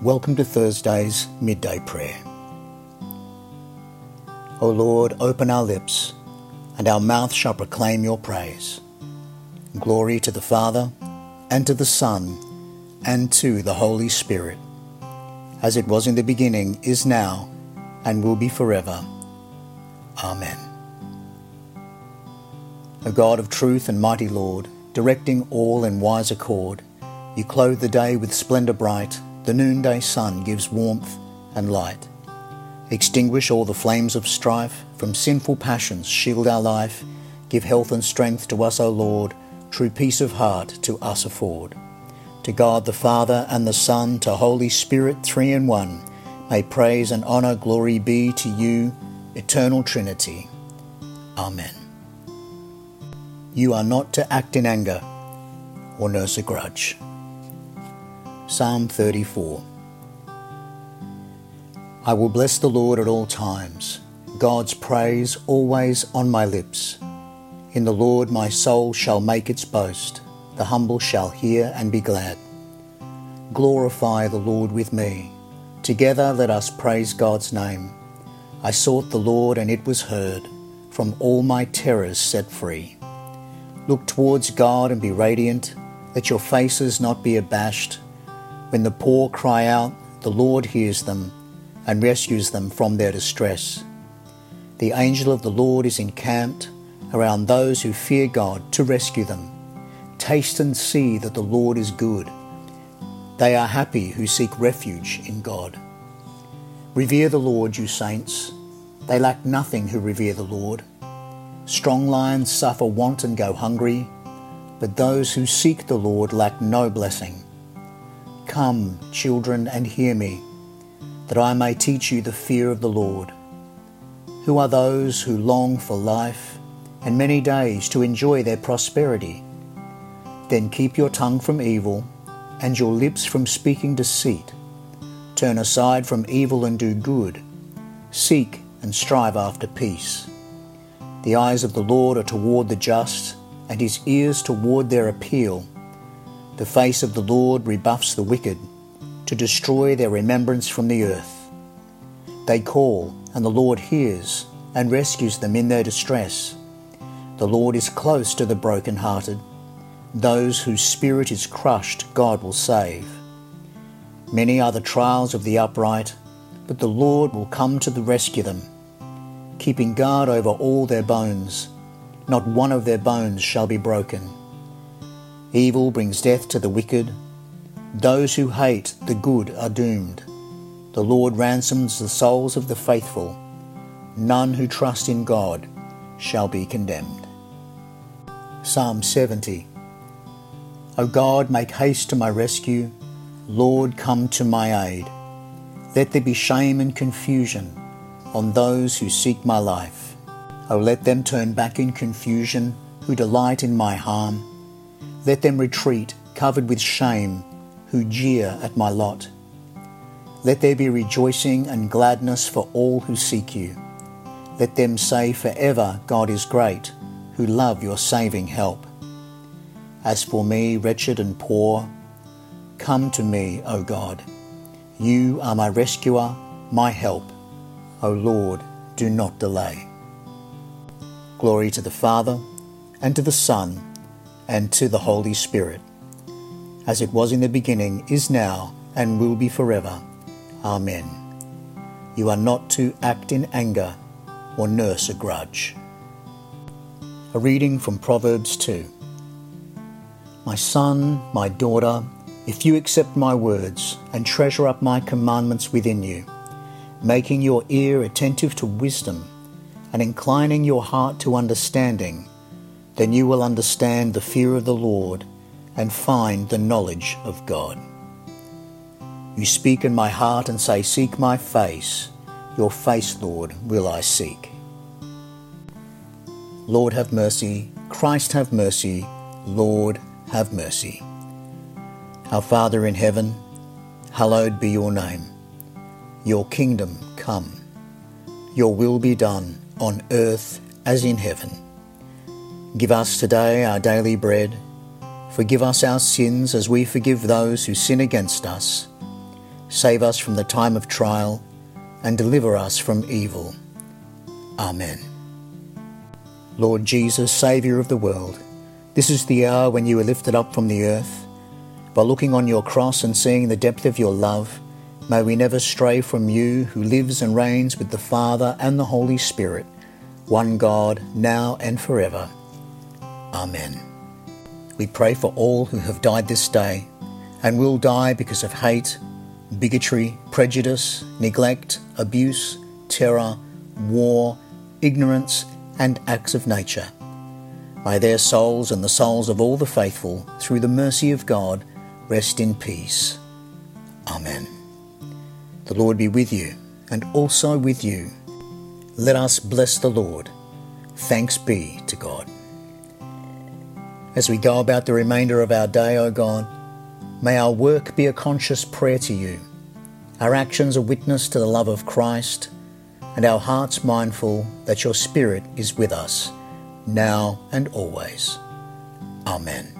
Welcome to Thursday's midday prayer. O Lord, open our lips, and our mouth shall proclaim your praise. Glory to the Father, and to the Son, and to the Holy Spirit, as it was in the beginning, is now, and will be forever. Amen. O God of truth and mighty Lord, directing all in wise accord, you clothe the day with splendour bright the noonday sun gives warmth and light. Extinguish all the flames of strife, from sinful passions shield our life. Give health and strength to us, O Lord, true peace of heart to us afford. To God the Father and the Son, to Holy Spirit, three in one, may praise and honour, glory be to you, eternal Trinity. Amen. You are not to act in anger or nurse a grudge. Psalm 34 I will bless the Lord at all times, God's praise always on my lips. In the Lord my soul shall make its boast, the humble shall hear and be glad. Glorify the Lord with me. Together let us praise God's name. I sought the Lord and it was heard, from all my terrors set free. Look towards God and be radiant, let your faces not be abashed when the poor cry out, the Lord hears them and rescues them from their distress. The angel of the Lord is encamped around those who fear God to rescue them. Taste and see that the Lord is good. They are happy who seek refuge in God. Revere the Lord, you saints. They lack nothing who revere the Lord. Strong lions suffer want and go hungry, but those who seek the Lord lack no blessing. Come, children, and hear me, that I may teach you the fear of the Lord. Who are those who long for life and many days to enjoy their prosperity? Then keep your tongue from evil and your lips from speaking deceit. Turn aside from evil and do good. Seek and strive after peace. The eyes of the Lord are toward the just, and his ears toward their appeal the face of the Lord rebuffs the wicked to destroy their remembrance from the earth. They call, and the Lord hears and rescues them in their distress. The Lord is close to the broken-hearted. Those whose spirit is crushed, God will save. Many are the trials of the upright, but the Lord will come to the rescue them, keeping guard over all their bones. Not one of their bones shall be broken. Evil brings death to the wicked. Those who hate the good are doomed. The Lord ransoms the souls of the faithful. None who trust in God shall be condemned. Psalm 70 O God, make haste to my rescue. Lord, come to my aid. Let there be shame and confusion on those who seek my life. O let them turn back in confusion who delight in my harm. Let them retreat, covered with shame, who jeer at my lot. Let there be rejoicing and gladness for all who seek you. Let them say forever, God is great, who love your saving help. As for me, wretched and poor, come to me, O God. You are my rescuer, my help. O Lord, do not delay. Glory to the Father, and to the Son, and to the Holy Spirit, as it was in the beginning, is now, and will be forever. Amen. You are not to act in anger or nurse a grudge. A reading from Proverbs 2. My son, my daughter, if you accept my words and treasure up my commandments within you, making your ear attentive to wisdom and inclining your heart to understanding, then you will understand the fear of the Lord and find the knowledge of God. You speak in my heart and say, Seek my face. Your face, Lord, will I seek. Lord, have mercy. Christ, have mercy. Lord, have mercy. Our Father in heaven, hallowed be your name. Your kingdom come. Your will be done on earth as in heaven. Give us today our daily bread. Forgive us our sins as we forgive those who sin against us. Save us from the time of trial, and deliver us from evil. Amen. Lord Jesus, Saviour of the world, this is the hour when you were lifted up from the earth. By looking on your cross and seeing the depth of your love, may we never stray from you who lives and reigns with the Father and the Holy Spirit, one God, now and forever. Amen. We pray for all who have died this day and will die because of hate bigotry, prejudice, neglect, abuse, terror, war, ignorance, and acts of nature. May their souls and the souls of all the faithful, through the mercy of God, rest in peace. Amen. The Lord be with you, and also with you. Let us bless the Lord. Thanks be to God. As we go about the remainder of our day, O God, May our work be a conscious prayer to you, our actions a witness to the love of Christ, and our hearts mindful that your Spirit is with us, now and always. Amen.